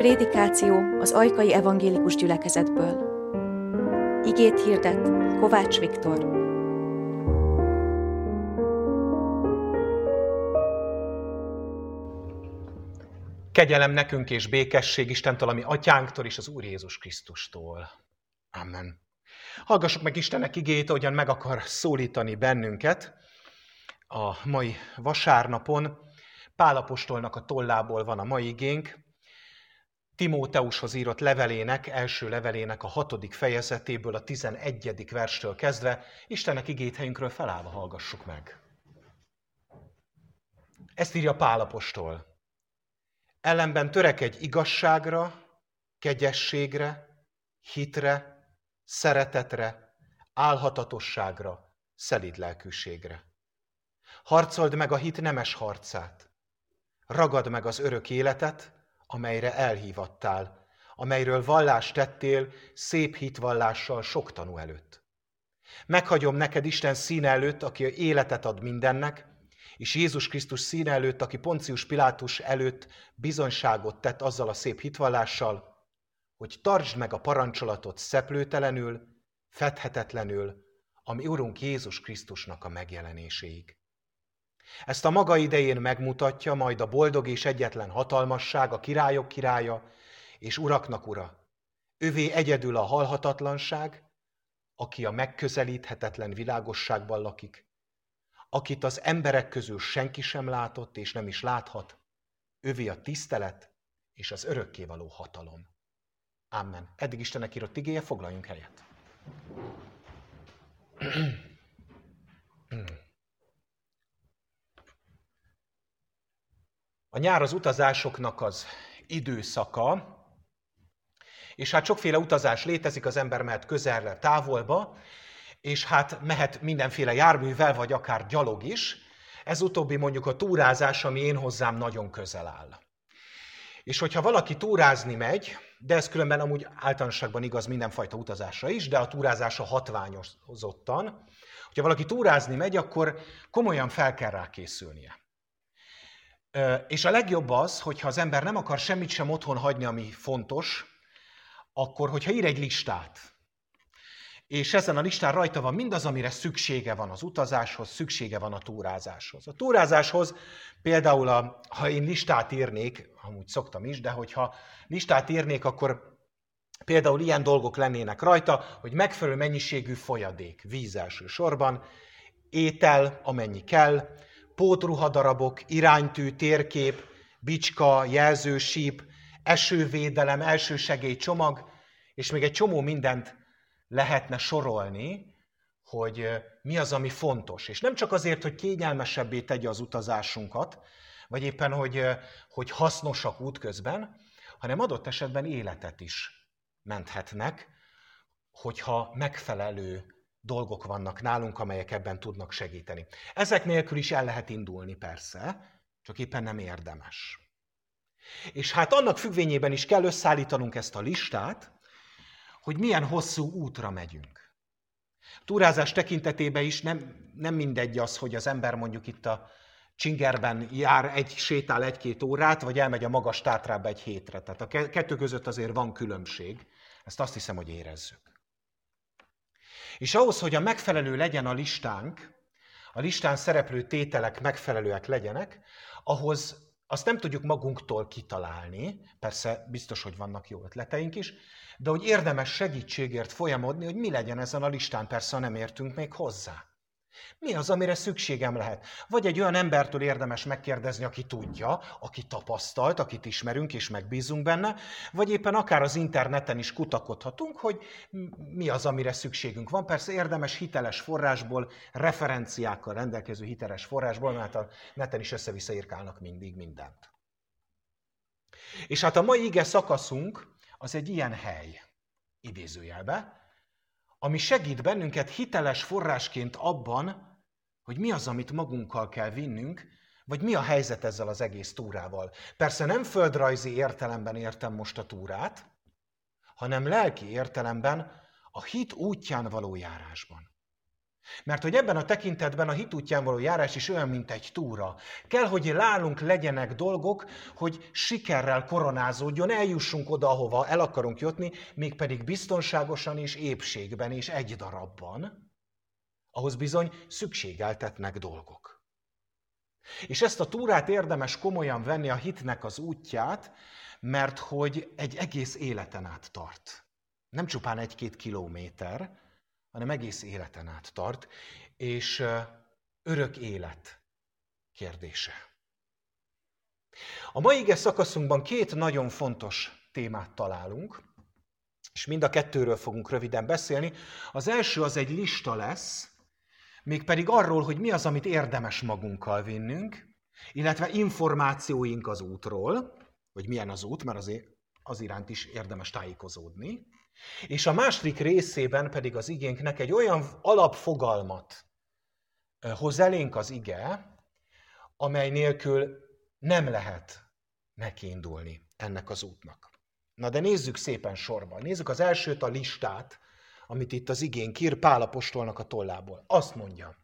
Prédikáció az Ajkai Evangélikus Gyülekezetből. Igét hirdet Kovács Viktor. Kegyelem nekünk és békesség Istentől, ami atyánktól és az Úr Jézus Krisztustól. Amen. Hallgassuk meg Istennek igét, ahogyan meg akar szólítani bennünket a mai vasárnapon. Pálapostolnak a tollából van a mai igénk, Timóteushoz írott levelének, első levelének a hatodik fejezetéből, a tizenegyedik verstől kezdve, Istennek igét helyünkről felállva hallgassuk meg. Ezt írja Pálapostól. Ellenben törekedj igazságra, kegyességre, hitre, szeretetre, álhatatosságra, szelid lelkűségre. Harcold meg a hit nemes harcát. Ragad meg az örök életet, amelyre elhívattál, amelyről vallást tettél szép hitvallással sok tanú előtt. Meghagyom neked Isten színe előtt, aki életet ad mindennek, és Jézus Krisztus színe előtt, aki Poncius Pilátus előtt bizonyságot tett azzal a szép hitvallással, hogy tartsd meg a parancsolatot szeplőtelenül, fedhetetlenül, ami Urunk Jézus Krisztusnak a megjelenéséig. Ezt a maga idején megmutatja majd a boldog és egyetlen hatalmasság, a királyok királya és uraknak ura. Ővé egyedül a halhatatlanság, aki a megközelíthetetlen világosságban lakik, akit az emberek közül senki sem látott és nem is láthat, ővé a tisztelet és az örökkévaló hatalom. Amen. Eddig Istennek írott igéje, foglaljunk helyet. A nyár az utazásoknak az időszaka, és hát sokféle utazás létezik, az ember mehet közelre, távolba, és hát mehet mindenféle járművel, vagy akár gyalog is. Ez utóbbi mondjuk a túrázás, ami én hozzám nagyon közel áll. És hogyha valaki túrázni megy, de ez különben amúgy általánosságban igaz mindenfajta utazásra is, de a túrázása hatványozottan, hogyha valaki túrázni megy, akkor komolyan fel kell rá készülnie. És a legjobb az, hogyha az ember nem akar semmit sem otthon hagyni, ami fontos, akkor, hogyha ír egy listát, és ezen a listán rajta van mindaz, amire szüksége van az utazáshoz, szüksége van a túrázáshoz. A túrázáshoz például, a, ha én listát írnék, amúgy szoktam is, de hogyha listát írnék, akkor például ilyen dolgok lennének rajta, hogy megfelelő mennyiségű folyadék, víz elsősorban, étel, amennyi kell, pótruhadarabok, iránytű, térkép, bicska, jelzősíp, esővédelem, elsősegély csomag, és még egy csomó mindent lehetne sorolni, hogy mi az, ami fontos. És nem csak azért, hogy kényelmesebbé tegye az utazásunkat, vagy éppen, hogy, hogy hasznosak útközben, hanem adott esetben életet is menthetnek, hogyha megfelelő dolgok vannak nálunk, amelyek ebben tudnak segíteni. Ezek nélkül is el lehet indulni persze, csak éppen nem érdemes. És hát annak függvényében is kell összeállítanunk ezt a listát, hogy milyen hosszú útra megyünk. Túrázás tekintetében is nem, nem mindegy az, hogy az ember mondjuk itt a Csingerben jár egy, sétál egy-két órát, vagy elmegy a magas tátrába egy hétre. Tehát a kettő között azért van különbség. Ezt azt hiszem, hogy érezzük. És ahhoz, hogy a megfelelő legyen a listánk, a listán szereplő tételek megfelelőek legyenek, ahhoz azt nem tudjuk magunktól kitalálni, persze biztos, hogy vannak jó ötleteink is, de hogy érdemes segítségért folyamodni, hogy mi legyen ezen a listán, persze, ha nem értünk még hozzá. Mi az, amire szükségem lehet? Vagy egy olyan embertől érdemes megkérdezni, aki tudja, aki tapasztalt, akit ismerünk és megbízunk benne, vagy éppen akár az interneten is kutakodhatunk, hogy mi az, amire szükségünk van. Persze érdemes hiteles forrásból, referenciákkal rendelkező hiteles forrásból, mert a neten is össze-vissza mindig mindent. És hát a mai ige szakaszunk az egy ilyen hely, idézőjelbe, ami segít bennünket hiteles forrásként abban, hogy mi az, amit magunkkal kell vinnünk, vagy mi a helyzet ezzel az egész túrával. Persze nem földrajzi értelemben értem most a túrát, hanem lelki értelemben a hit útján való járásban. Mert hogy ebben a tekintetben a hit útján való járás is olyan, mint egy túra. Kell, hogy nálunk legyenek dolgok, hogy sikerrel koronázódjon, eljussunk oda, ahova el akarunk jutni, mégpedig biztonságosan és épségben és egy darabban. Ahhoz bizony szükségeltetnek dolgok. És ezt a túrát érdemes komolyan venni a hitnek az útját, mert hogy egy egész életen át tart. Nem csupán egy-két kilométer, hanem egész életen át tart, és örök élet kérdése. A mai ige szakaszunkban két nagyon fontos témát találunk, és mind a kettőről fogunk röviden beszélni. Az első az egy lista lesz, mégpedig arról, hogy mi az, amit érdemes magunkkal vinnünk, illetve információink az útról, hogy milyen az út, mert azért az iránt is érdemes tájékozódni. És a második részében pedig az igénknek egy olyan alapfogalmat hoz elénk az ige, amely nélkül nem lehet nekiindulni ennek az útnak. Na de nézzük szépen sorba. Nézzük az elsőt, a listát, amit itt az igény ír Pálapostolnak a tollából. Azt mondja,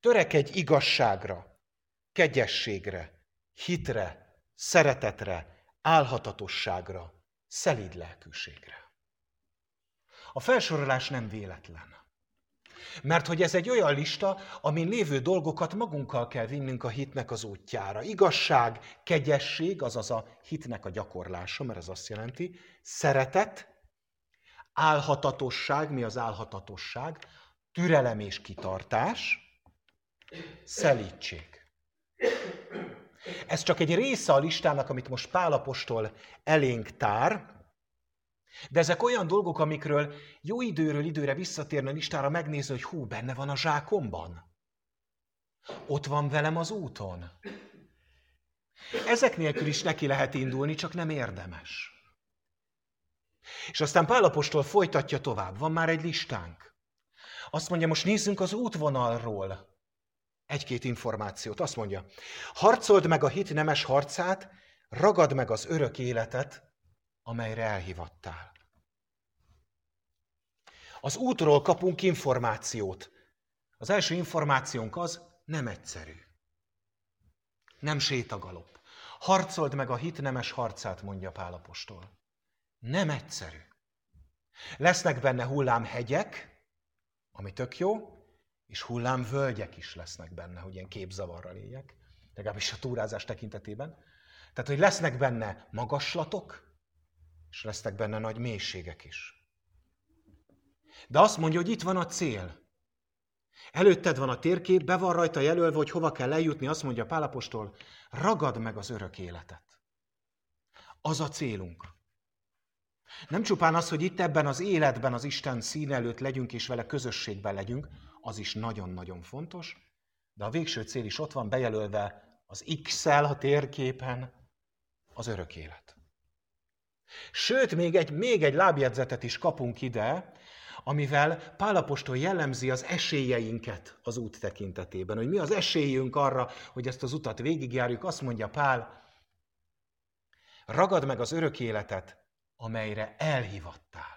törekedj igazságra, kegyességre, hitre, szeretetre, álhatatosságra, szelíd lelkűségre. A felsorolás nem véletlen. Mert hogy ez egy olyan lista, amin lévő dolgokat magunkkal kell vinnünk a hitnek az útjára. Igazság, kegyesség, azaz a hitnek a gyakorlása, mert ez azt jelenti, szeretet, álhatatosság, mi az álhatatosság, türelem és kitartás, szelítség. Ez csak egy része a listának, amit most Pálapostól elénk tár, de ezek olyan dolgok, amikről jó időről időre visszatérne a listára megnézni, hogy hú, benne van a zsákomban. Ott van velem az úton. Ezek nélkül is neki lehet indulni, csak nem érdemes. És aztán Pálapostól folytatja tovább. Van már egy listánk. Azt mondja, most nézzünk az útvonalról egy-két információt. Azt mondja, harcold meg a hit nemes harcát, ragad meg az örök életet, amelyre elhivattál. Az útról kapunk információt. Az első információnk az, nem egyszerű. Nem sétagalop. Harcold meg a hit nemes harcát, mondja Pálapostól. Nem egyszerű. Lesznek benne hullámhegyek, ami tök jó, és hullámvölgyek is lesznek benne, hogy ilyen képzavarral éljek, legalábbis a túrázás tekintetében. Tehát, hogy lesznek benne magaslatok, és lesznek benne nagy mélységek is. De azt mondja, hogy itt van a cél. Előtted van a térkép, be van rajta jelölve, hogy hova kell eljutni, azt mondja Pálapostól, ragad meg az örök életet. Az a célunk. Nem csupán az, hogy itt ebben az életben az Isten szín előtt legyünk és vele közösségben legyünk, az is nagyon-nagyon fontos, de a végső cél is ott van bejelölve az X-el a térképen, az örök élet. Sőt, még egy, még egy lábjegyzetet is kapunk ide, amivel Pálapostól jellemzi az esélyeinket az út tekintetében. Hogy mi az esélyünk arra, hogy ezt az utat végigjárjuk, azt mondja Pál, ragad meg az örök életet, amelyre elhivattál.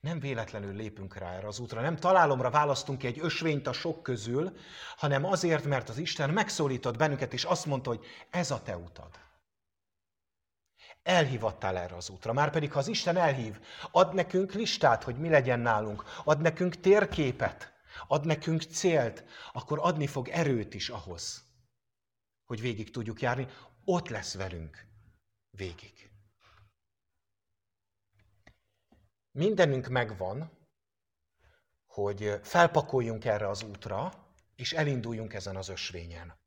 Nem véletlenül lépünk rá erre az útra, nem találomra választunk ki egy ösvényt a sok közül, hanem azért, mert az Isten megszólított bennünket, és azt mondta, hogy ez a te utad. Elhívattál erre az útra. Márpedig, ha az Isten elhív, ad nekünk listát, hogy mi legyen nálunk, ad nekünk térképet, ad nekünk célt, akkor adni fog erőt is ahhoz, hogy végig tudjuk járni. Ott lesz velünk végig. Mindenünk megvan, hogy felpakoljunk erre az útra, és elinduljunk ezen az ösvényen.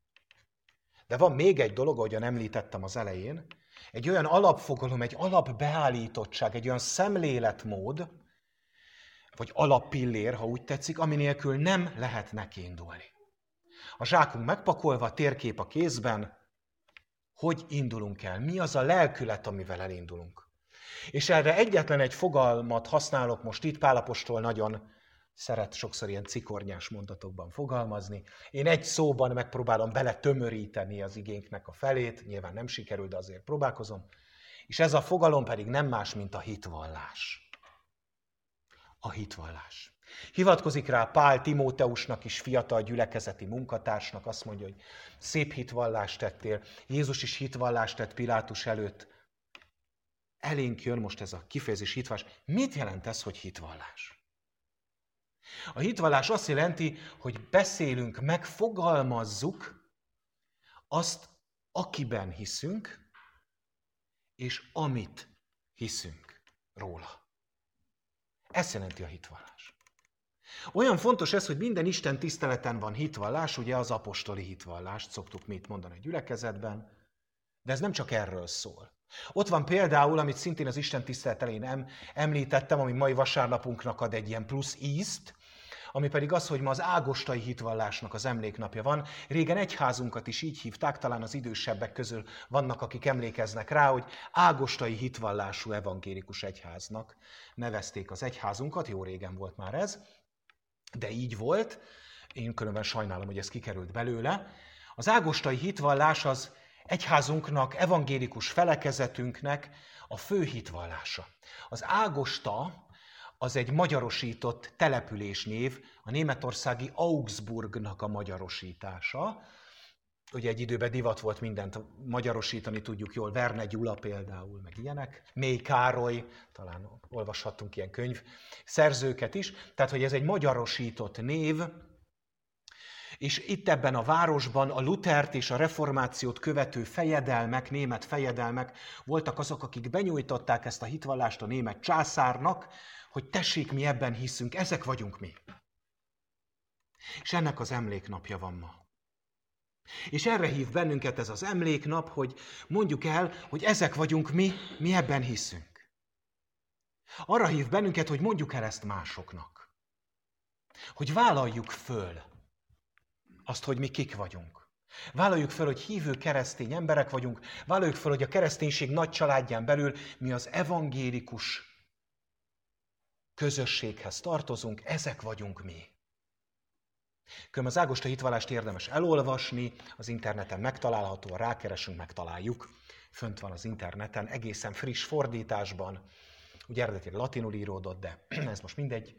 De van még egy dolog, ahogyan említettem az elején, egy olyan alapfogalom, egy alapbeállítottság, egy olyan szemléletmód, vagy alappillér, ha úgy tetszik, ami nélkül nem lehet nekiindulni. A zsákunk megpakolva, térkép a kézben, hogy indulunk el? Mi az a lelkület, amivel elindulunk? És erre egyetlen egy fogalmat használok most itt, Pálapostól nagyon szeret sokszor ilyen cikornyás mondatokban fogalmazni. Én egy szóban megpróbálom bele tömöríteni az igénknek a felét, nyilván nem sikerül, de azért próbálkozom. És ez a fogalom pedig nem más, mint a hitvallás. A hitvallás. Hivatkozik rá Pál Timóteusnak is, fiatal gyülekezeti munkatársnak, azt mondja, hogy szép hitvallást tettél. Jézus is hitvallást tett Pilátus előtt. Elénk jön most ez a kifejezés hitvallás. Mit jelent ez, hogy hitvallás? A hitvallás azt jelenti, hogy beszélünk, megfogalmazzuk azt, akiben hiszünk, és amit hiszünk róla. Ez jelenti a hitvallás. Olyan fontos ez, hogy minden Isten tiszteleten van hitvallás, ugye az apostoli hitvallást szoktuk mit mondani a gyülekezetben, de ez nem csak erről szól. Ott van például, amit szintén az Isten tisztelet elén említettem, ami mai vasárnapunknak ad egy ilyen plusz ízt, ami pedig az, hogy ma az ágostai hitvallásnak az emléknapja van. Régen egyházunkat is így hívták, talán az idősebbek közül vannak, akik emlékeznek rá, hogy ágostai hitvallású evangélikus egyháznak nevezték az egyházunkat, jó régen volt már ez, de így volt, én különben sajnálom, hogy ez kikerült belőle. Az ágostai hitvallás az egyházunknak, evangélikus felekezetünknek a fő hitvallása. Az Ágosta az egy magyarosított településnév, a németországi Augsburgnak a magyarosítása. Ugye egy időben divat volt mindent magyarosítani, tudjuk jól, Verne Gyula például, meg ilyenek. Mély Károly, talán olvashattunk ilyen könyv szerzőket is. Tehát, hogy ez egy magyarosított név, és itt ebben a városban a Lutert és a reformációt követő fejedelmek, német fejedelmek voltak azok, akik benyújtották ezt a hitvallást a német császárnak, hogy tessék, mi ebben hiszünk, ezek vagyunk mi. És ennek az emléknapja van ma. És erre hív bennünket ez az emléknap, hogy mondjuk el, hogy ezek vagyunk mi, mi ebben hiszünk. Arra hív bennünket, hogy mondjuk el ezt másoknak. Hogy vállaljuk föl azt, hogy mi kik vagyunk. Vállaljuk fel, hogy hívő keresztény emberek vagyunk, vállaljuk fel, hogy a kereszténység nagy családján belül mi az evangélikus közösséghez tartozunk, ezek vagyunk mi. Különben az Ágosta hitvallást érdemes elolvasni, az interneten megtalálható, rákeresünk, megtaláljuk. Fönt van az interneten, egészen friss fordításban, ugye eredetileg latinul íródott, de ez most mindegy,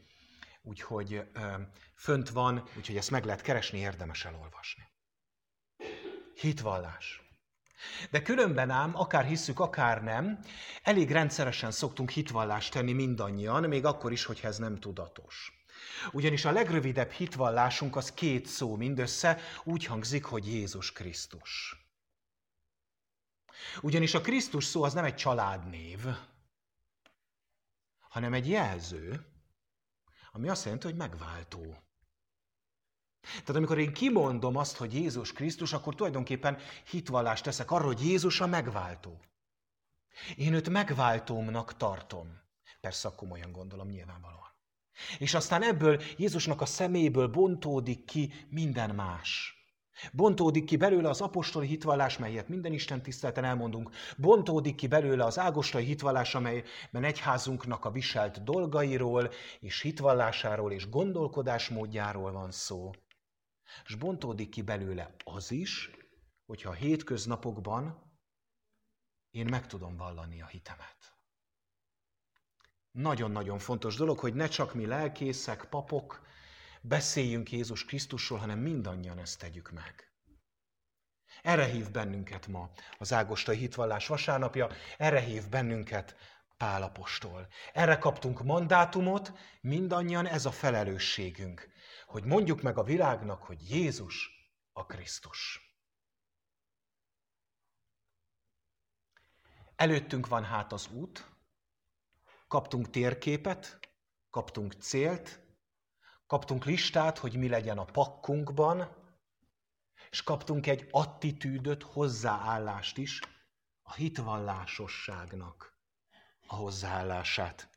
úgyhogy ö, fönt van, úgyhogy ezt meg lehet keresni, érdemes elolvasni. Hitvallás. De különben ám, akár hisszük, akár nem, elég rendszeresen szoktunk hitvallást tenni mindannyian, még akkor is, hogyha ez nem tudatos. Ugyanis a legrövidebb hitvallásunk az két szó mindössze, úgy hangzik, hogy Jézus Krisztus. Ugyanis a Krisztus szó az nem egy családnév, hanem egy jelző, ami azt jelenti, hogy megváltó. Tehát amikor én kimondom azt, hogy Jézus Krisztus, akkor tulajdonképpen hitvallást teszek arról, hogy Jézus a megváltó. Én őt megváltómnak tartom. Persze akkor komolyan gondolom nyilvánvalóan. És aztán ebből Jézusnak a szeméből bontódik ki minden más. Bontódik ki belőle az apostoli hitvallás, melyet minden Isten tisztelten elmondunk. Bontódik ki belőle az ágostai hitvallás, amelyben egyházunknak a viselt dolgairól, és hitvallásáról, és gondolkodásmódjáról van szó. És bontódik ki belőle az is, hogyha a hétköznapokban én meg tudom vallani a hitemet. Nagyon-nagyon fontos dolog, hogy ne csak mi lelkészek, papok beszéljünk Jézus Krisztusról, hanem mindannyian ezt tegyük meg. Erre hív bennünket ma az Ágostai hitvallás vasárnapja, erre hív bennünket Pálapostól. Erre kaptunk mandátumot, mindannyian ez a felelősségünk hogy mondjuk meg a világnak, hogy Jézus a Krisztus. Előttünk van hát az út, kaptunk térképet, kaptunk célt, kaptunk listát, hogy mi legyen a pakkunkban, és kaptunk egy attitűdöt, hozzáállást is, a hitvallásosságnak a hozzáállását.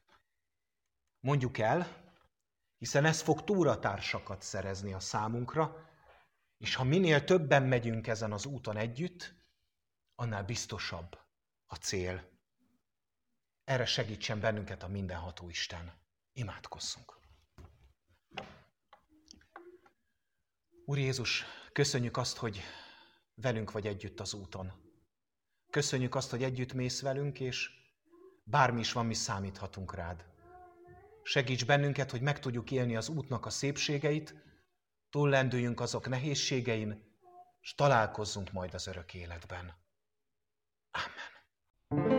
Mondjuk el, hiszen ez fog túratársakat szerezni a számunkra, és ha minél többen megyünk ezen az úton együtt, annál biztosabb a cél. Erre segítsen bennünket a mindenható Isten. Imádkozzunk! Úr Jézus, köszönjük azt, hogy velünk vagy együtt az úton. Köszönjük azt, hogy együtt mész velünk, és bármi is van, mi számíthatunk rád. Segíts bennünket, hogy meg tudjuk élni az útnak a szépségeit, túllendüljünk azok nehézségein, és találkozzunk majd az örök életben. Amen.